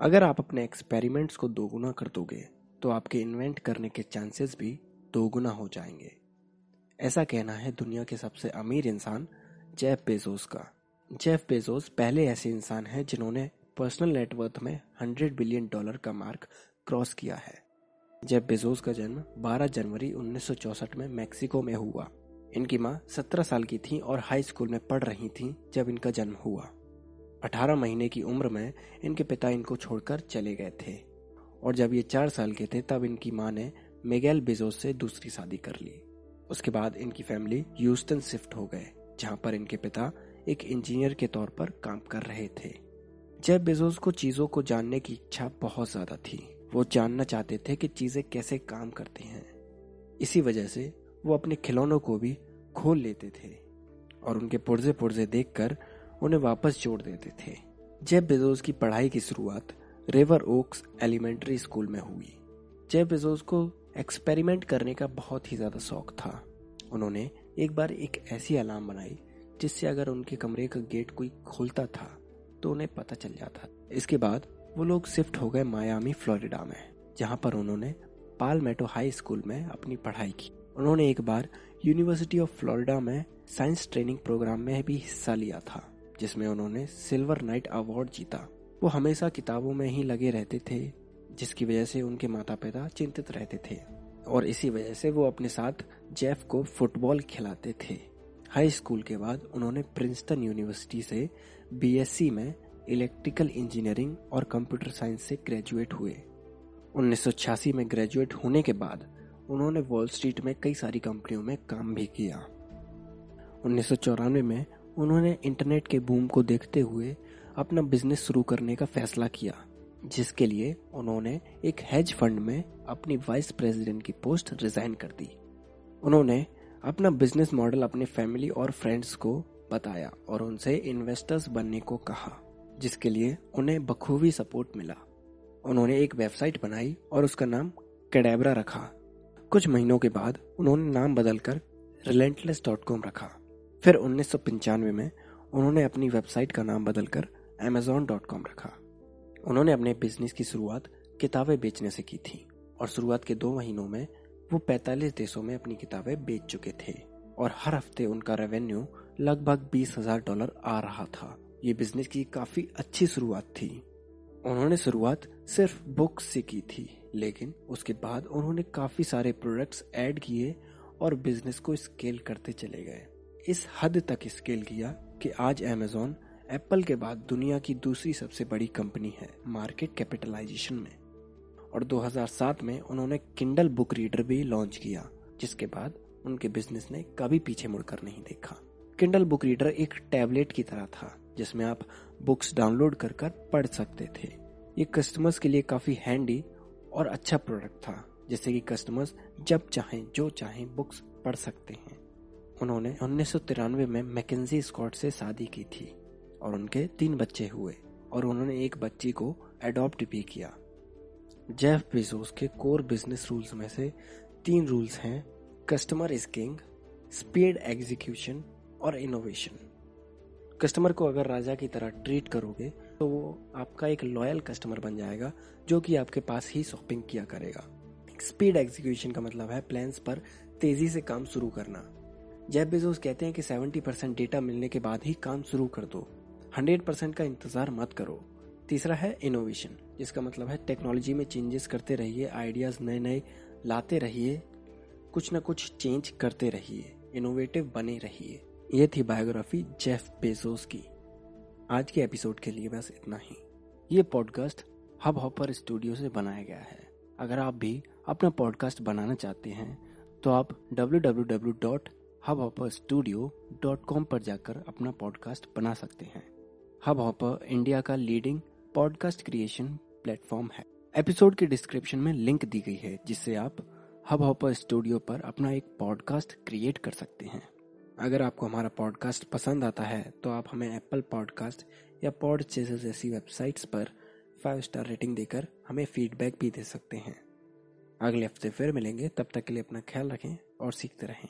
अगर आप अपने एक्सपेरिमेंट्स को दोगुना कर दोगे तो आपके इन्वेंट करने के चांसेस भी दोगुना हो जाएँगे। ऐसा कहना है दुनिया के सबसे अमीर इंसान, जेफ बेजोस का। जेफ बेजोस पहले ऐसे इंसान हैं जिन्होंने पर्सनल नेटवर्थ में 100 बिलियन डॉलर का मार्क क्रॉस किया है। जेफ बेजोस का जन्म 12 जनवरी 1964 में मैक्सिको में हुआ। इनकी माँ 17 साल की थी और हाई स्कूल में पढ़ रही थी जब इनका जन्म हुआ। 18 महीने की उम्र में इनके पिता इनको छोड़कर चले गए थे। और जब ये चार साल के थे, तब इनकी माँ ने मेगेल बेजोस से दूसरी शादी कर ली। उसके बाद इनकी फैमिली यूस्टन शिफ्ट हो गए, जहाँ पर इनके पिता एक इंजीनियर के तौर पर काम कर रहे थे। जेब बेजोस को चीज़ों को जानने की इच्छा बहुत ज़्यादा थी, वो जानना चाहते थे कि चीज़ें कैसे काम करती हैं। इसी वजह से वो अपने खिलौनों को भी खोल लेते थे और उनके पुर्जे पुर्जे देखकर उन्हें वापस जोड़ देते थे। जेब बेजोस की पढ़ाई की शुरुआत रिवर ओक्स एलिमेंट्री स्कूल में हुई। जेब बेजोस को एक्सपेरिमेंट करने का बहुत ही ज़्यादा शौक था। उन्होंने एक बार एक ऐसी अलार्म बनाई, जिससे अगर उनके कमरे का गेट कोई खोलता था तो उन्हें पता चल जाता। इसके बाद वो लोग शिफ्ट हो गए मायामी, फ्लोरिडा में, जहाँ पर उन्होंने पालमेटो हाई स्कूल में अपनी पढ़ाई की। उन्होंने एक बार यूनिवर्सिटी ऑफ़ फ्लोरिडा में साइंस ट्रेनिंग प्रोग्राम में भी हिस्सा लिया था। जिसमें उन्होंने सिल्वर नाइट अवार्ड जीता। वो हमेशा किताबों में ही लगे रहते थे, जिसकी वजह से उनके माता पिता चिंतित रहते थे। और इसी वजह से वो अपने साथ जेफ को फुटबॉल खिलाते थे। हाई स्कूल के बाद उन्होंने प्रिंसटन यूनिवर्सिटी से बीएससी में इलेक्ट्रिकल इंजीनियरिंग और कंप्यूटर साइंस से ग्रेजुएट हुए। 1986 में ग्रेजुएट होने के बाद उन्होंने वॉल स्ट्रीट में कई सारी कंपनियों में काम भी किया। उन्नीस सौ चौरानवे में उन्होंने इंटरनेट के बूम को देखते हुए अपना बिज़नेस शुरू करने का फैसला किया, जिसके लिए उन्होंने एक हेज फंड में अपनी वाइस प्रेसिडेंट की पोस्ट रिजाइन कर दी। उन्होंने अपना बिज़नेस मॉडल अपने फैमिली और फ्रेंड्स को बताया और उनसे इन्वेस्टर्स बनने को कहा, जिसके लिए उन्हें बखूबी सपोर्ट मिला। उन्होंने एक वेबसाइट बनाई और उसका नाम कैडेबरा रखा। कुछ महीनों के बाद उन्होंने नाम बदलकर रिलेंटलेस डॉट कॉम रखा। फिर उन्नीस सौ पंचानवे में उन्होंने अपनी वेबसाइट का नाम बदलकर अमेजोन रखा। उन्होंने अपने बिज़नेस की शुरुआत किताबें बेचने से की थी और शुरुआत के दो महीनों में वो 45 देशों में अपनी किताबें बेच चुके थे और हर हफ़्ते उनका रेवेन्यू लगभग बीस हज़ार डॉलर आ रहा था। ये बिज़नेस की काफ़ी अच्छी शुरुआत थी। उन्होंने शुरुआत सिर्फ़ बुक्स से की थी, लेकिन उसके बाद उन्होंने काफ़ी सारे प्रोडक्ट्स ऐड किए और बिज़नेस को स्केल करते चले गए। इस हद तक स्केल किया कि आज अमेजोन एप्पल के बाद दुनिया की दूसरी सबसे बड़ी कंपनी है मार्केट कैपिटलाइजेशन में। और 2007 में उन्होंने किंडल बुक रीडर भी लॉन्च किया, जिसके बाद उनके बिज़नेस ने कभी पीछे मुड़कर नहीं देखा। किंडल बुक रीडर एक टैबलेट की तरह था, जिसमें आप बुक्स डाउनलोड कर कर पढ़ सकते थे। ये कस्टमर्स के लिए काफ़ी हैंडी और अच्छा प्रोडक्ट था, जिससे कि कस्टमर्स जब चाहें, जो चाहें बुक्स पढ़ सकते हैं। उन्होंने उन्नीस सौ तिरानवे में मैकेजी स्कॉट से शादी की थी और उनके तीन बच्चे हुए और उन्होंने एक बच्ची को एडॉप्ट भी किया। जेफ बेजोस के कोर बिज़नेस रूल्स में से तीन रूल्स हैं, customer is king speed execution और इनोवेशन। कस्टमर को अगर राजा की तरह ट्रीट करोगे तो वो आपका एक लॉयल कस्टमर बन जाएगा, जो कि आपके पास ही शॉपिंग किया करेगा। स्पीड एग्जीक्यूशन का मतलब है प्लान्स पर तेज़ी से काम शुरू करना। जेफ बेजोस कहते हैं कि 70 परसेंट डेटा मिलने के बाद ही काम शुरू कर दो। 100 परसेंट का इंतज़ार मत करो। तीसरा है इनोवेशन जिसका मतलब है टेक्नोलॉजी में चेंजेस करते रहिए आइडियाज़ नए नए लाते रहिए, कुछ ना कुछ चेंज करते रहिए इनोवेटिव बने रहिए। ये थी बायोग्राफी जेफ बेजोस की। आज के एपिसोड के लिए बस इतना ही। ये पॉडकास्ट हब हॉपर स्टूडियो से बनाया गया है। अगर आप भी अपना पॉडकास्ट बनाना चाहते हैं तो आप www.hubhopperstudio.com पर जाकर अपना पॉडकास्ट बना सकते हैं। हब हॉपर इंडिया का लीडिंग पॉडकास्ट क्रिएशन प्लेटफॉर्म है। एपिसोड के डिस्क्रिप्शन में लिंक दी गई है, जिससे आप हब हॉपर स्टूडियो पर अपना एक पॉडकास्ट क्रिएट कर सकते हैं। अगर आपको हमारा पॉडकास्ट पसंद आता है तो आप हमें एप्पल पॉडकास्ट या पॉड जैसी वेबसाइट्स पर फाइव स्टार रेटिंग देकर हमें फीडबैक भी दे सकते हैं। अगले हफ़्ते फिर मिलेंगे, तब तक के लिए अपना ख्याल रखें और सीखते रहें।